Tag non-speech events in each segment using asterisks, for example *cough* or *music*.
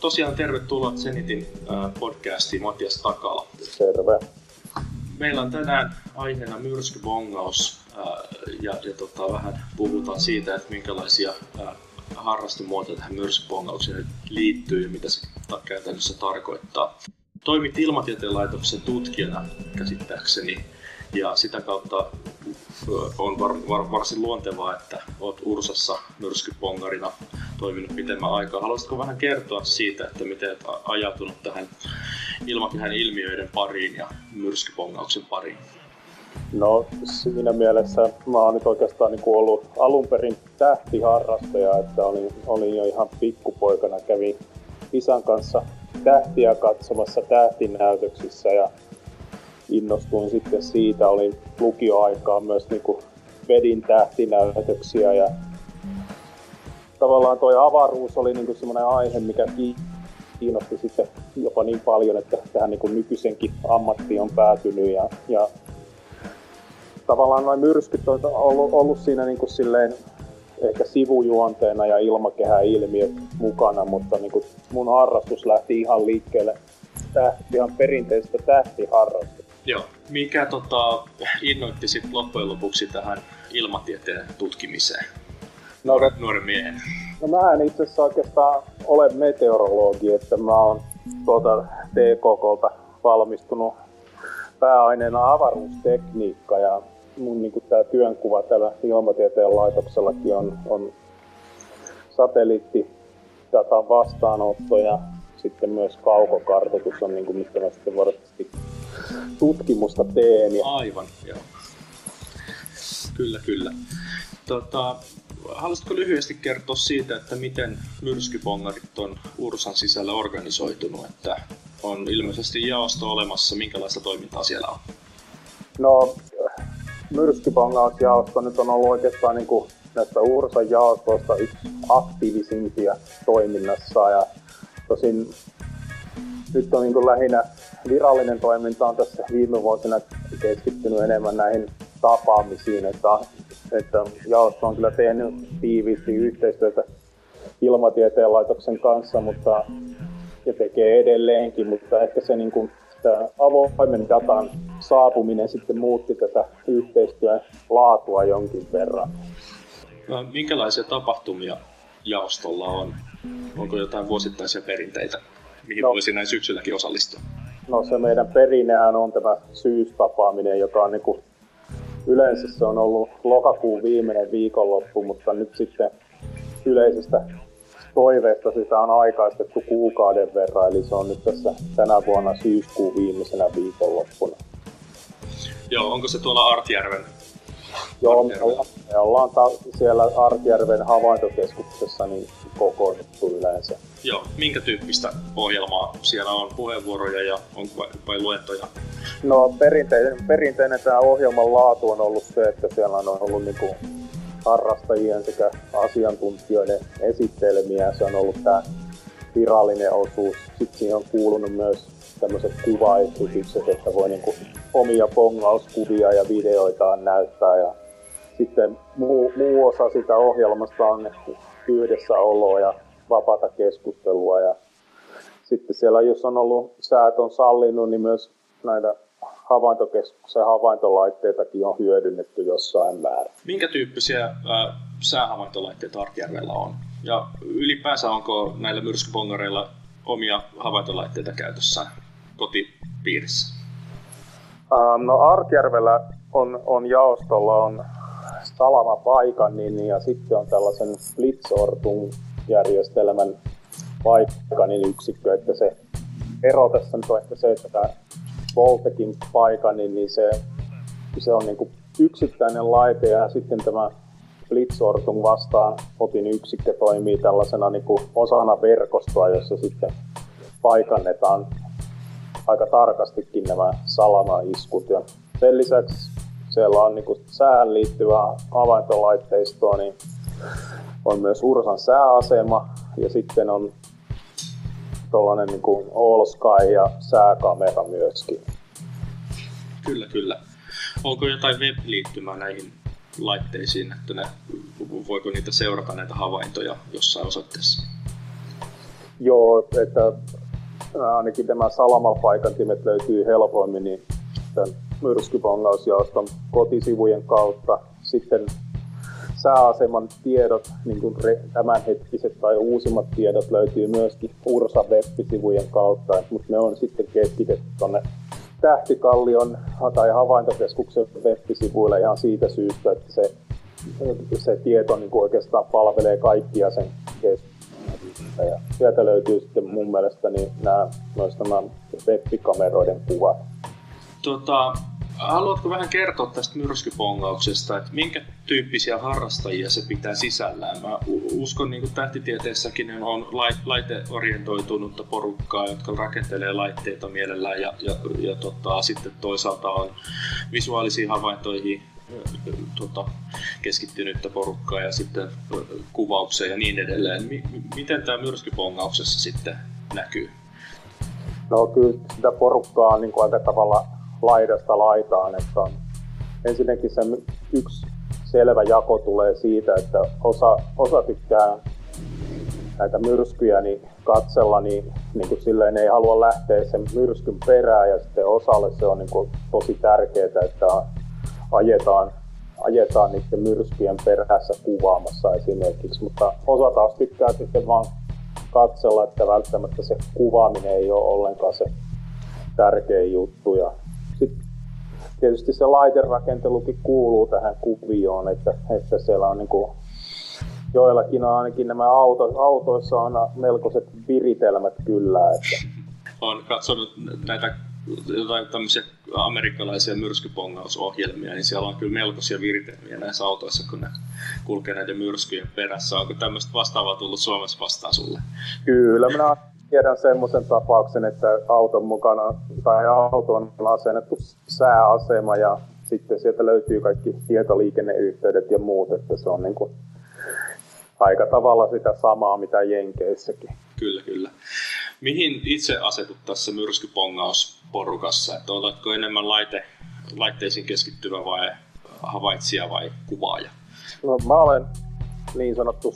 Tosiaan tervetuloa Zenitin podcastiin Matias Takala. Terve. Meillä on tänään aiheena myrskybongaus ja, ja tota, vähän puhutaan siitä, että minkälaisia harrastemuotoja tähän myrskypongaukseen liittyy ja mitä se käytännössä tarkoittaa. Toimit Ilmatieteen laitoksen tutkijana käsittääkseni ja sitä kautta on var, var, varsin luontevaa, että olet Ursassa myrskypongarina toiminut pitemmän aikaa. Haluaisitko vähän kertoa siitä, että miten olet ajatunut tähän ilmakehän ilmiöiden pariin ja myrskypongauksen pariin? No siinä mielessä mä oon nyt oikeastaan niin ollut alun perin tähtiharrastaja, että olin, olin jo ihan pikkupoikana, kävin isän kanssa tähtiä katsomassa tähtinäytöksissä ja innostuin sitten siitä. Olin lukioaikaa myös niin kuin vedin tähtinäytöksiä ja tavallaan tuo avaruus oli niin semmoinen aihe, mikä kiinnosti sitten jopa niin paljon, että tähän niin nykyisenkin ammattiin on päätynyt ja, ja tavallaan noin myrskyt on ollut, ollut siinä niin kuin silleen ehkä sivujuonteena ja ilmakehäilmiöt mukana, mutta niin kuin mun harrastus lähti ihan liikkeelle tähti, ihan perinteisestä tähtiharrastusta. Joo. Mikä tota, innoitti sitten loppujen lopuksi tähän ilmatieteen tutkimiseen? No, nuoren miehen. No mä en itse asiassa oikeastaan ole meteorologi, että mä oon tuolta TKKlta valmistunut pääaineena avaruustekniikka ja mun niin tämä työnkuva täällä ilmatieteen laitoksellakin on, on satelliittidatan vastaanotto ja sitten myös kaukokartoitus on, niin kuin, mistä mä sitten varsinaisesti tutkimusta teen. Ja... Aivan, joo. Kyllä, kyllä. Tota, haluaisitko lyhyesti kertoa siitä, että miten myrskypongarit on Ursan sisällä organisoitunut, että on ilmeisesti jaosto olemassa, minkälaista toimintaa siellä on? No, myrskypongausjaosto nyt on ollut oikeastaan niin kuin näistä Ursan jaostoista yksi aktiivisimpia toiminnassa ja tosin nyt on niin lähinnä virallinen toiminta on tässä viime vuosina keskittynyt enemmän näihin tapaamisiin, että, että jaosto on kyllä tehnyt tiiviisti yhteistyötä ilmatieteen laitoksen kanssa, mutta ja tekee edelleenkin, mutta ehkä se niin kuin, avoimen datan saapuminen sitten muutti tätä yhteistyön laatua jonkin verran. No, minkälaisia tapahtumia jaostolla on? Onko jotain vuosittaisia perinteitä, mihin no, voisi näin syksylläkin osallistua? No se meidän perinnehän on tämä syystapaaminen, joka on niin kuin, yleensä se on ollut lokakuun viimeinen viikonloppu, mutta nyt sitten yleisestä toiveesta sitä on aikaistettu kuukauden verran, eli se on nyt tässä tänä vuonna syyskuun viimeisenä viikonloppuna. Joo, onko se tuolla Artjärven? Joo, me ollaan, me ollaan ta- siellä Artjärven havaintokeskuksessa niin kokoonnuttu yleensä. Joo, minkä tyyppistä ohjelmaa siellä on? Puheenvuoroja ja on vai, vai luentoja? No perinteinen, perinteinen tämä ohjelman laatu on ollut se, että siellä on ollut niinku harrastajien sekä asiantuntijoiden esittelemiä. Se on ollut tämä virallinen osuus. Sitten siihen on kuulunut myös tämmöiset kuvaesitykset, että voi niinku omia pongauskuvia ja videoitaan näyttää. Ja sitten muu, muu osa sitä ohjelmasta on yhdessäoloa ja vapaata keskustelua. Ja sitten siellä, jos on ollut säät on sallinut, niin myös näitä havaintokeskuksen havaintolaitteitakin on hyödynnetty jossain määrin. Minkä tyyppisiä äh, säähavaintolaitteita Artjärvellä on? Ja ylipäänsä onko näillä myrskypongareilla omia havaintolaitteita käytössä kotipiirissä? Ähm, no Artjärvellä on, on jaostolla on salama paikan niin, ja sitten on tällaisen Blitzortun järjestelmän paikkanin yksikkö, että se ero tässä nyt on ehkä se, että tämä Voltekin paikan, niin, niin se, se on niin kuin yksittäinen laite ja sitten tämä Blitzortung vastaan otin yksikkö toimii tällaisena niin kuin osana verkostoa, jossa sitten paikannetaan aika tarkastikin nämä salamaiskut. Ja sen lisäksi siellä on niin kuin sään liittyvää havaintolaitteistoa, niin on myös Ursan sääasema ja sitten on tuollainen niin All Sky ja sääkamera myöskin. Kyllä, kyllä. onko jotain web-liittymää näihin laitteisiin, että ne, voiko niitä seurata näitä havaintoja jossain osoitteessa? Joo, että ainakin nämä salamapaikantimet löytyy helpoimmin niin tämän myrskypongausjaoston kotisivujen kautta. Sitten sääaseman tiedot, niin kuin tämänhetkiset tai uusimmat tiedot löytyy myöskin Ursa web-sivujen kautta, mutta ne on sitten keskitetty tuonne Tähtikallion tai havaintokeskuksen web-sivuille ihan siitä syystä, että se, se tieto niin kuin oikeastaan palvelee kaikkia sen keskusteluja. Ja sieltä löytyy sitten mun mielestä niin nämä, myös nämä web-kameroiden kuvat. Tota, haluatko vähän kertoa tästä myrskypongauksesta, että minkä tyyppisiä harrastajia se pitää sisällään? Mä uskon, niin kuin tähtitieteessäkin on laiteorientoitunutta porukkaa, jotka rakentelee laitteita mielellään ja, ja, ja tota, sitten toisaalta on visuaalisiin havaintoihin tota, keskittynyttä porukkaa ja sitten kuvaukseen ja niin edelleen. M- miten tämä myrskypongauksessa sitten näkyy? No kyllä sitä porukkaa on niin aika tavalla laidasta laitaan. Että on, ensinnäkin se yksi selvä jako tulee siitä, että osa, osa tykkää näitä myrskyjä niin katsella, niin, niin kuin silleen ei halua lähteä sen myrskyn perään ja sitten osalle se on niin kuin tosi tärkeää, että ajetaan, ajetaan niiden myrskyjen perässä kuvaamassa esimerkiksi, mutta osa taas tykkää sitten vaan katsella, että välttämättä se kuvaaminen ei ole ollenkaan se tärkein juttu ja tietysti se laiterakentelukin kuuluu tähän kuvioon, että, että siellä on niin kuin, joillakin on ainakin nämä auto, autoissa on melkoiset viritelmät kyllä. Että. *laughs* Olen katsonut näitä jotain tämmöisiä amerikkalaisia myrskypongausohjelmia, niin siellä on kyllä melkoisia viritelmiä näissä autoissa, kun ne kulkee näiden myrskyjen perässä. Onko tämmöistä vastaavaa tullut Suomessa vastaan sulle? Kyllä, minä tiedän semmoisen tapauksen, että auton mukana tai auton on asennettu sääasema ja sitten sieltä löytyy kaikki tietoliikenneyhteydet ja muut, että se on niin kuin aika tavalla sitä samaa, mitä Jenkeissäkin. Kyllä, kyllä. Mihin itse asetut tässä myrskypongausporukassa? Että oletko enemmän laite, laitteisiin keskittyvä vai havaitsija vai kuvaaja? No, mä olen niin sanottu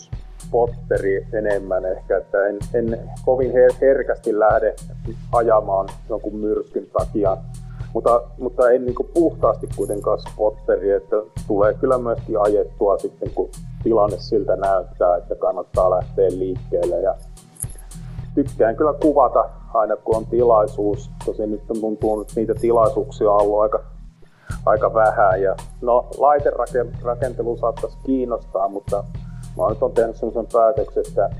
spotteri enemmän ehkä, että en, en kovin her- herkästi lähde ajamaan jonkun myrskyn takia, mutta, mutta en niin puhtaasti kuitenkaan spotteri, että tulee kyllä myöskin ajettua sitten, kun tilanne siltä näyttää, että kannattaa lähteä liikkeelle ja tykkään kyllä kuvata aina kun on tilaisuus. Tosin nyt tuntuu, että niitä tilaisuuksia on ollut aika, aika vähän. Ja no, laiterakentelu saattaisi kiinnostaa, mutta mä nyt on tehnyt sellaisen päätöksen, että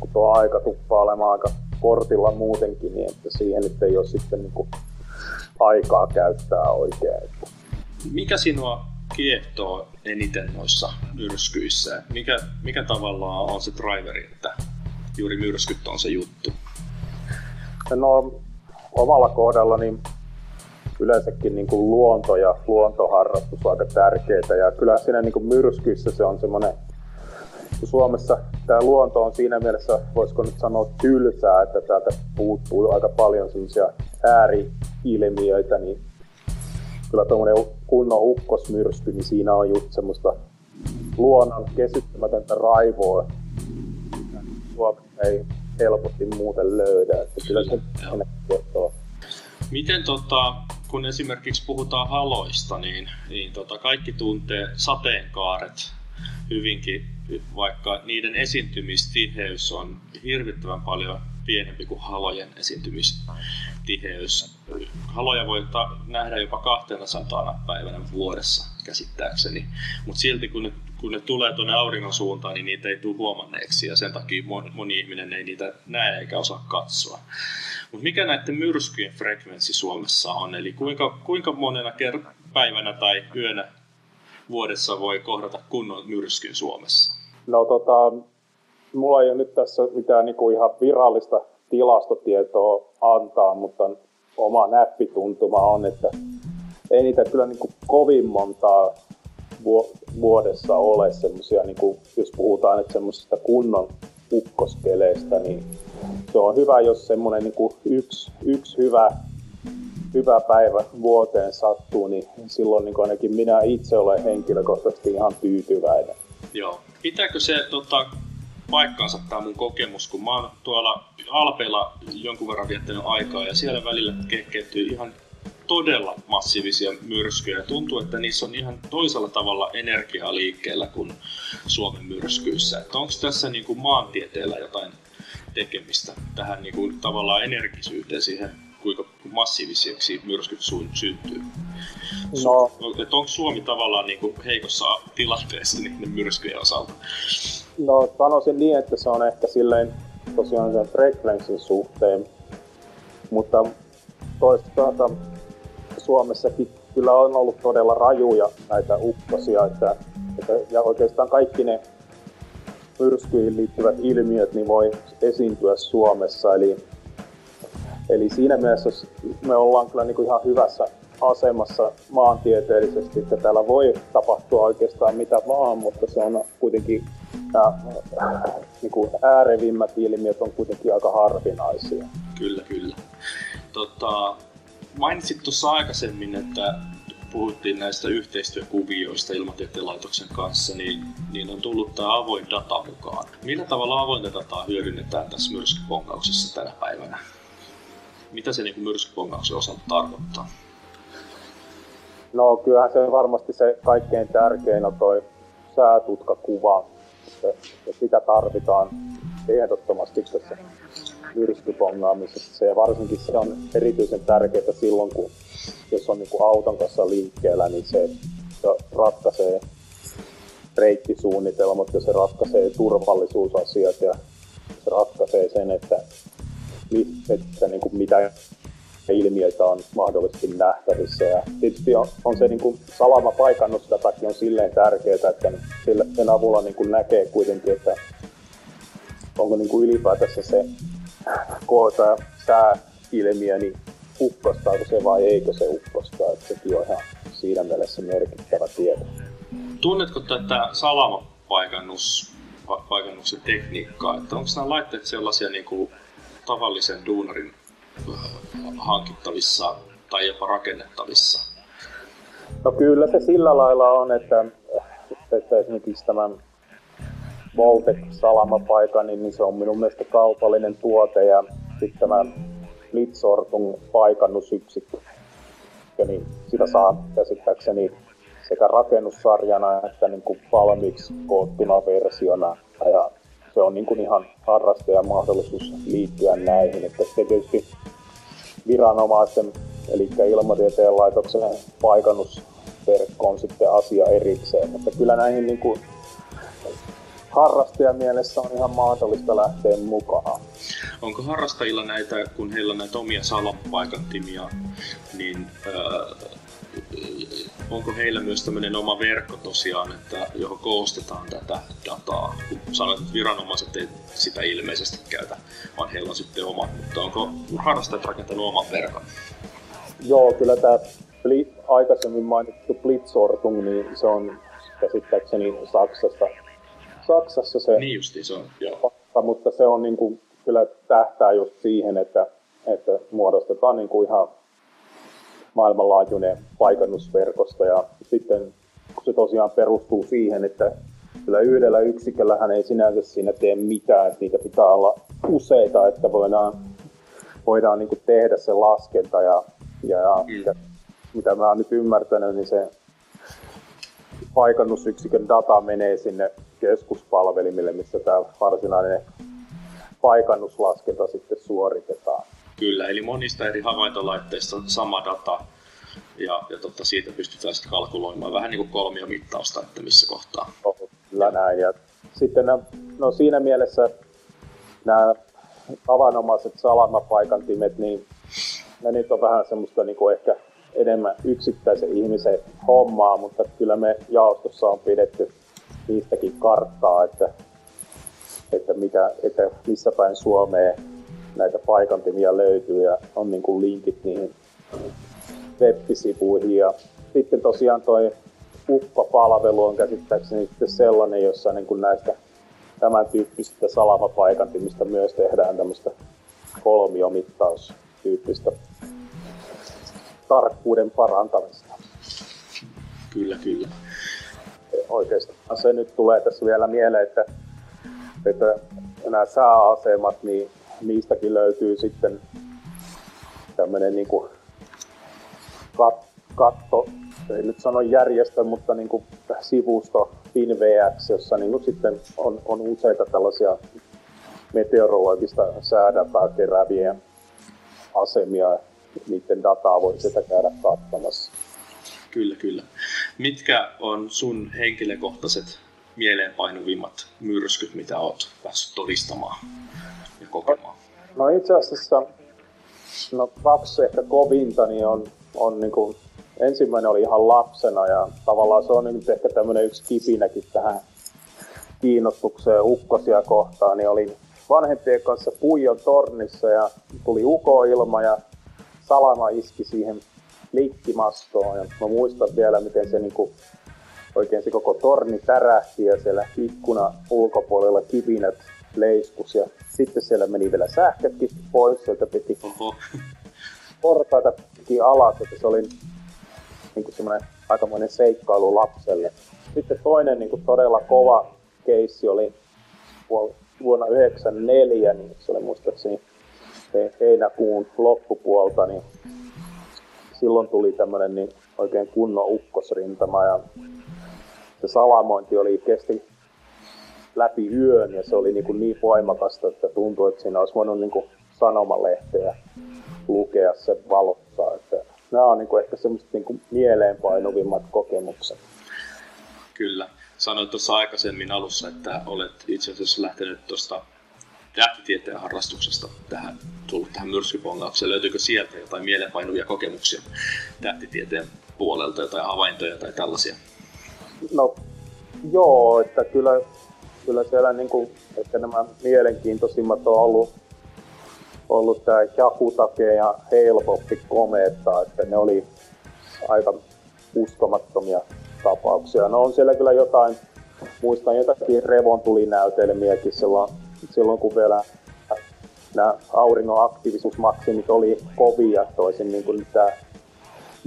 kun tuo aika tuppaa olemaan aika kortilla muutenkin, niin että siihen nyt ei ole sitten niin kuin aikaa käyttää oikein. Mikä sinua kiehtoo eniten noissa myrskyissä? Mikä, mikä tavallaan on se driveri, että juuri myrskyt on se juttu? No omalla kohdalla niin yleensäkin niin kuin luonto ja luontoharrastus on aika tärkeää ja kyllä siinä niin kuin myrskyissä se on semmoinen Suomessa tämä luonto on siinä mielessä, voisiko nyt sanoa tylsää, että täältä puuttuu aika paljon semmoisia ääriilmiöitä, niin kyllä tuommoinen kunnon ukkosmyrsky, niin siinä on just semmoista luonnon kesyttämätöntä raivoa. Suomessa ei helposti muuten löydä, että kyllä se kertoo. Miten tota, kun esimerkiksi puhutaan haloista, niin, niin tota, kaikki tuntee sateenkaaret hyvinkin, vaikka niiden esiintymistiheys on hirvittävän paljon pienempi kuin halojen esiintymistiheys. Haloja voi ta- nähdä jopa 200 päivänä vuodessa käsittääkseni, mutta silti kun ne, kun ne tulee tuonne auringon suuntaan, niin niitä ei tule huomanneeksi ja sen takia moni, moni ihminen ei niitä näe eikä osaa katsoa. Mutta mikä näiden myrskyjen frekvenssi Suomessa on, eli kuinka, kuinka monena ker- päivänä tai yönä vuodessa voi kohdata kunnon myrskyn Suomessa? No tota, mulla ei ole nyt tässä mitään niinku ihan virallista tilastotietoa antaa, mutta oma näppituntuma on, että ei niitä kyllä niinku kovin montaa vuodessa ole semmoisia, niinku, jos puhutaan nyt semmoisista kunnon ukkoskeleistä, niin se on hyvä, jos semmoinen niinku yksi, yksi hyvä hyvä päivä vuoteen sattuu, niin silloin niin ainakin minä itse olen henkilökohtaisesti ihan tyytyväinen. Joo. Pitääkö se tota, paikkaansa tämä mun kokemus, kun mä oon tuolla Alpeilla jonkun verran viettänyt aikaa ja siellä välillä kehkeytyy ihan todella massiivisia myrskyjä. Tuntuu, että niissä on ihan toisella tavalla energiaa liikkeellä kuin Suomen myrskyissä. onko tässä niin kuin maantieteellä jotain tekemistä tähän niin kuin tavallaan energisyyteen siihen, kuinka massiivisiksi myrskyt syntyy? No. onko Suomi tavallaan niin kuin heikossa tilanteessa niiden myrskyjen osalta? No sanoisin niin, että se on ehkä silleen tosiaan sen frekvenssin suhteen, mutta toisaalta Suomessakin kyllä on ollut todella rajuja näitä ukkosia, että, että, ja oikeastaan kaikki ne myrskyihin liittyvät ilmiöt niin voi esiintyä Suomessa. Eli, eli siinä mielessä me ollaan kyllä niin kuin ihan hyvässä asemassa maantieteellisesti, että täällä voi tapahtua oikeastaan mitä vaan, mutta se on kuitenkin nämä niin kuin äärevimmät ilmiöt on kuitenkin aika harvinaisia. Kyllä, kyllä. Tota, mainitsit tuossa aikaisemmin, että puhuttiin näistä yhteistyökuvioista Ilmatieteen laitoksen kanssa, niin, niin on tullut tämä avoin data mukaan. Millä tavalla avointa dataa hyödynnetään tässä myrskypongauksessa tänä päivänä? Mitä se niin myrskypongauksen osalta tarkoittaa? No kyllähän se on varmasti se kaikkein tärkein on toi säätutkakuva. Ja sitä tarvitaan ehdottomasti tässä myrskypongaamisessa. Se, ja varsinkin se on erityisen tärkeää silloin, kun jos on niin kuin auton kanssa liikkeellä, niin se, se ratkaisee reittisuunnitelmat ja se ratkaisee turvallisuusasiat ja se ratkaisee sen, että, että niin kuin mitä ilmiöitä on mahdollisesti nähtävissä. Ja tietysti on, on se niin kuin salama paikannusdatakin on silleen tärkeää, että sen avulla niin kuin näkee kuitenkin, että onko niin kuin ylipäätänsä se koota sääilmiö, niin uppostaako se vai eikö se upposta. Että sekin on ihan siinä mielessä merkittävä tieto. Tunnetko tätä salamapaikannuksen tekniikkaa? Että onko nämä laitteet sellaisia niin kuin tavallisen duunarin äh, hankittavissa tai jopa rakennettavissa? No kyllä se sillä lailla on, että, että esimerkiksi tämän Voltec salamapaikan, niin se on minun mielestä kaupallinen tuote ja sitten tämä Blitzortung paikannusyksikkö, niin sitä saa käsittääkseni sekä rakennussarjana että niin kuin valmiiksi koottuna versiona. Ja se on niin kuin ihan harrastajan mahdollisuus liittyä näihin. Että tietysti viranomaisten, eli ilmatieteen laitoksen paikannusverkko on sitten asia erikseen. Mutta kyllä näihin niin kuin harrastajamielessä on ihan mahdollista lähteä mukaan. Onko harrastajilla näitä, kun heillä on näitä omia salopaikantimia, niin äh, onko heillä myös tämmöinen oma verkko tosiaan, että johon koostetaan tätä dataa? Kun sanoit, että viranomaiset ei sitä ilmeisesti käytä, vaan heillä on sitten oma. Mutta onko harrastajat rakentanut oman verkon? Joo, kyllä tämä aikaisemmin mainittu Blitzortung, niin se on käsittääkseni Saksasta Saksassa se, niin justi, se on, joo. Mutta se on niin kuin, kyllä tähtää just siihen, että, että muodostetaan niin kuin ihan maailmanlaajuinen paikannusverkosto ja sitten kun se tosiaan perustuu siihen, että kyllä yhdellä yksiköllähän ei sinänsä siinä tee mitään, että niitä pitää olla useita, että voidaan, voidaan niin tehdä se laskenta ja, ja, ja mm. mitä mä oon nyt ymmärtänyt, niin se paikannusyksikön data menee sinne keskuspalvelimille, missä tämä varsinainen paikannuslaskenta sitten suoritetaan. Kyllä, eli monista eri havaintolaitteista on sama data, ja, ja totta, siitä pystytään sitten kalkuloimaan vähän niin kuin kolmiomittausta, että missä kohtaa. Oh, kyllä näin. Ja sitten no siinä mielessä nämä tavanomaiset salamapaikantimet, niin ne nyt on vähän semmoista niin kuin ehkä enemmän yksittäisen ihmisen hommaa, mutta kyllä me jaostossa on pidetty niistäkin karttaa, että, että, mitä, että missä päin Suomeen näitä paikantimia löytyy ja on niin kuin linkit niihin web-sivuihin. Ja sitten tosiaan toi Ukko-palvelu on käsittääkseni sitten sellainen, jossa niin kuin näistä tämän tyyppisistä salamapaikantimista myös tehdään tämmöistä kolmiomittaustyyppistä tarkkuuden parantamista. Kyllä, kyllä. Oikeastaan se nyt tulee tässä vielä mieleen, että, että nämä sääasemat, niin niistäkin löytyy sitten tämmöinen niin kat, katto, ei nyt sano järjestö, mutta niin kuin sivusto FinVX, jossa niin kuin sitten on, on useita tällaisia meteorologista säädataa kerääviä asemia. Niiden dataa voi sitä käydä katsomassa. Kyllä, kyllä. Mitkä on sun henkilökohtaiset mieleenpainuvimmat myrskyt, mitä oot päässyt todistamaan ja kokemaan? No itse asiassa no kaksi ehkä kovinta niin on, on niin kuin, ensimmäinen oli ihan lapsena ja tavallaan se on nyt ehkä tämmöinen yksi kipinäkin tähän kiinnostukseen ukkosia kohtaan, niin oli vanhempien kanssa Puijon tornissa ja tuli ukoilma ja salama iski siihen liikkimastoon. Ja mä muistan vielä, miten se niinku, oikein se koko torni tärähti ja siellä ikkuna ulkopuolella kipinät leiskus. Ja sitten siellä meni vielä sähkötkin pois, sieltä piti Oho. portaita piti alas, että se oli niinku semmoinen aikamoinen seikkailu lapselle. Sitten toinen niinku todella kova keissi oli vuonna 1994, niin se oli muistaakseni heinäkuun loppupuolta, niin silloin tuli tämmöinen niin oikein kunnon ukkosrintama ja se salamointi oli kesti läpi yön ja se oli niin, kuin niin voimakasta, että tuntui, että siinä olisi voinut niin kuin sanomalehteä lukea sen valossa. Että nämä on niin kuin ehkä semmoiset niin kuin mieleenpainuvimmat kokemukset. Kyllä. Sanoit tuossa aikaisemmin alussa, että olet itse asiassa lähtenyt tuosta tähtitieteen harrastuksesta tähän, tullut tähän myrskypongaukseen. Löytyykö sieltä jotain mielenpainuvia kokemuksia tähtitieteen puolelta, jotain havaintoja tai tällaisia? No joo, että kyllä, kyllä siellä niin kuin, että nämä mielenkiintoisimmat on ollut, ollut tämä Jakutake ja Heilboppi komeetta, että ne oli aika uskomattomia tapauksia. No on siellä kyllä jotain, muistan jotakin revontulinäytelmiäkin silloin silloin kun vielä nämä auringon aktiivisuusmaksimit oli kovia, toisin niin kuin tämä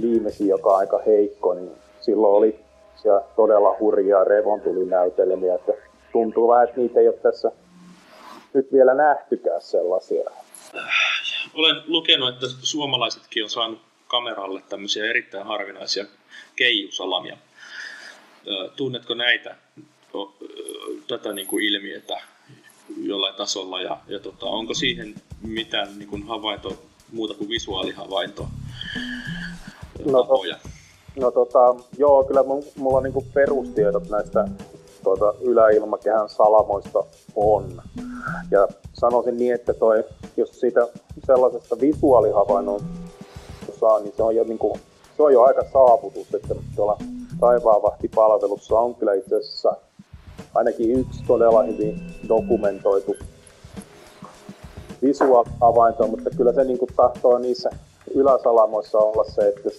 viimeisin, joka on aika heikko, niin silloin oli siellä todella hurjaa revontulinäytelmiä, että tuntuu vähän, että niitä ei ole tässä nyt vielä nähtykään sellaisia. Olen lukenut, että suomalaisetkin on saanut kameralle tämmöisiä erittäin harvinaisia keijusalamia. Tunnetko näitä tätä niin kuin ilmiötä jollain tasolla ja, ja tota, onko siihen mitään niin kuin havainto, muuta kuin visuaalihavainto no, to, no tota, joo, kyllä mulla on niin perustiedot näistä tuota, yläilmakehän salamoista on. Ja sanoisin niin, että toi, jos siitä sellaisesta visuaalihavainnon saa, niin se on jo, niin se on jo aika saavutus, että tuolla taivaanvahtipalvelussa on kyllä itse asiassa ainakin yksi todella hyvin dokumentoitu visuaalihavainto, mutta kyllä se niin kuin tahtoo niissä yläsalamoissa olla se, että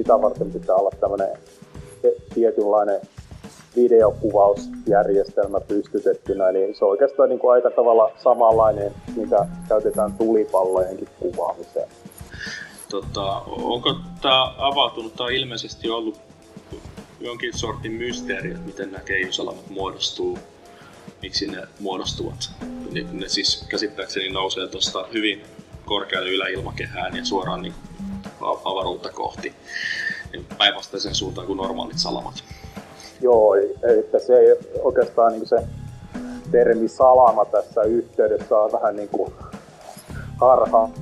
sitä varten pitää olla tämmöinen tietynlainen videokuvausjärjestelmä pystytettynä, eli se on oikeastaan niin kuin aika tavalla samanlainen, mitä käytetään tulipallojenkin kuvaamiseen. Tota, onko tämä avautunut, tämä on ilmeisesti ollut jonkin sortin mysteeri, että miten nämä keijusalamat muodostuu, miksi ne muodostuvat. Ne, ne siis käsittääkseni nousee tuosta hyvin korkealle yläilmakehään ja suoraan niin avaruutta kohti niin päinvastaisen suuntaan kuin normaalit salamat. Joo, että se ei oikeastaan niin se termi salama tässä yhteydessä on vähän niin kuin harhaan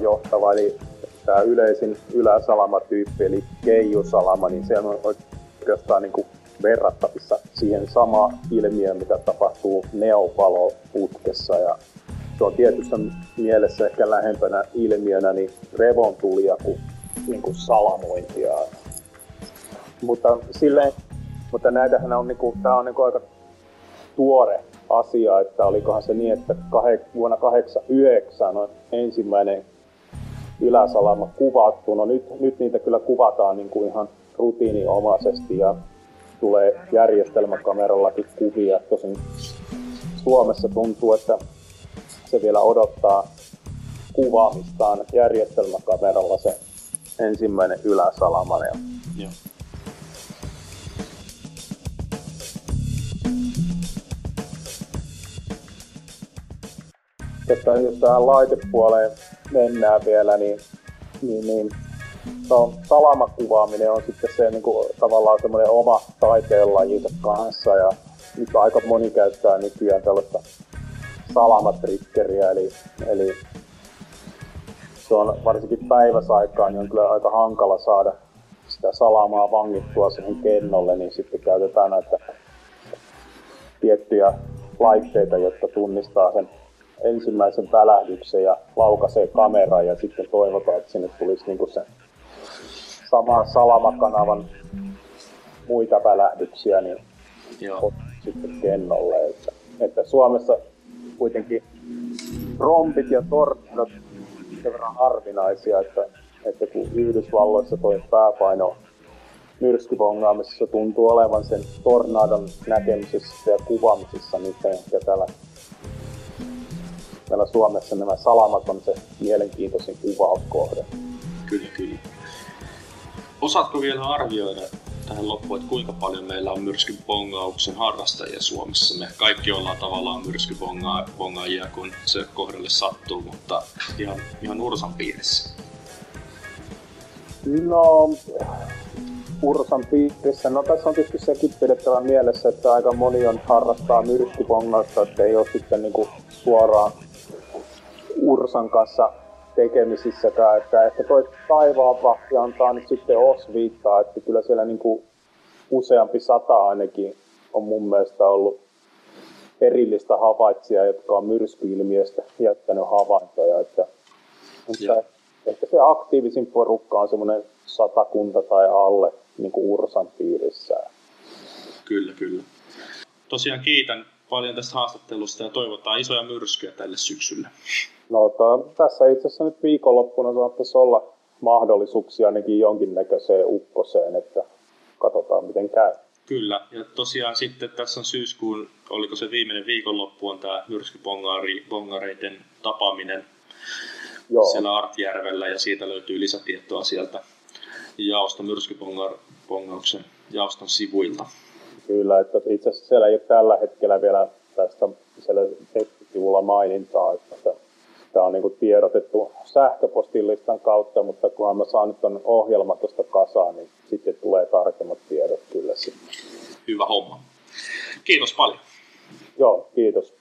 johtava, eli tämä yleisin yläsalamatyyppi, eli keijusalama, niin se on oikeastaan niin kuin verrattavissa siihen samaan ilmiöön, mitä tapahtuu neopaloputkessa. Ja se on tietyssä mielessä ehkä lähempänä ilmiönä niin revontulia kuin, niin kuin salamointia. Mutta, silleen, mutta näitähän on, niin kuin, tämä on niin kuin aika tuore asia, että olikohan se niin, että kah- vuonna 1989 on ensimmäinen yläsalama kuvattu. No nyt, nyt niitä kyllä kuvataan niin kuin ihan rutiininomaisesti ja tulee järjestelmäkamerallakin kuvia. Tosin Suomessa tuntuu, että se vielä odottaa kuvaamistaan järjestelmäkameralla se ensimmäinen yläsalama. Ja... Joo. Että jos tähän laitepuoleen mennään vielä, niin, niin, niin no, salamakuvaaminen on sitten se niin kuin, tavallaan semmoinen oma taiteenlajinsa kanssa ja nyt aika moni käyttää nykyään tällaista salamatrikkeriä, eli, eli se on varsinkin päiväsaikaan, niin on kyllä aika hankala saada sitä salamaa vangittua siihen kennolle, niin sitten käytetään näitä tiettyjä laitteita, jotka tunnistaa sen ensimmäisen välähdyksen ja laukaisee kameraa ja sitten toivotaan, että sinne tulisi niinku se sama salamakanavan muita välähdyksiä, niin Joo. sitten kennolle. Että, että Suomessa kuitenkin rompit ja tornadot sen verran harvinaisia, että, että kun Yhdysvalloissa toi pääpaino myrskypongaamisessa tuntuu olevan sen tornadon näkemisessä ja kuvaamisessa, niin ehkä täällä, täällä Suomessa nämä salamat on se mielenkiintoisin kuvauskohde. Kyllä, kyllä. Osaatko vielä arvioida tähän loppuun, että kuinka paljon meillä on myrskypongauksen harrastajia Suomessa? Me kaikki ollaan tavallaan myrskypongaajia, kun se kohdalle sattuu, mutta ihan, ihan Ursan piirissä. No, Ursan piirissä. No tässä on tietysti sekin pidettävä mielessä, että aika moni on harrastaa myrskypongausta, että ei ole sitten niinku suoraan Ursan kanssa tekemisissäkään, että ehkä toi taivaanvahti antaa nyt sitten osviittaa, että kyllä siellä niin kuin useampi sata ainakin on mun mielestä ollut erillistä havaitsijaa, jotka on myrskyilmiöstä jättänyt havaintoja, että, että ehkä se aktiivisin porukka on semmoinen satakunta tai alle niin kuin Ursan piirissä. Kyllä, kyllä. Tosiaan kiitän paljon tästä haastattelusta ja toivotaan isoja myrskyjä tälle syksylle. No to, tässä itse asiassa nyt viikonloppuna saattaisi olla mahdollisuuksia ainakin jonkinnäköiseen ukkoseen, että katsotaan miten käy. Kyllä, ja tosiaan sitten tässä on syyskuun, oliko se viimeinen viikonloppu, on tämä myrskypongareiden tapaaminen Joo. siellä Artjärvellä, ja siitä löytyy lisätietoa sieltä jaosta myrskypongauksen jaoston sivuilta. Kyllä, että itse asiassa siellä ei ole tällä hetkellä vielä tästä siellä sivulla mainintaa, että Tämä on niin tiedotettu sähköpostillistan kautta, mutta kunhan mä saan nyt ton ohjelma tuosta kasaan, niin sitten tulee tarkemmat tiedot kyllä sitten. Hyvä homma. Kiitos paljon. Joo, kiitos.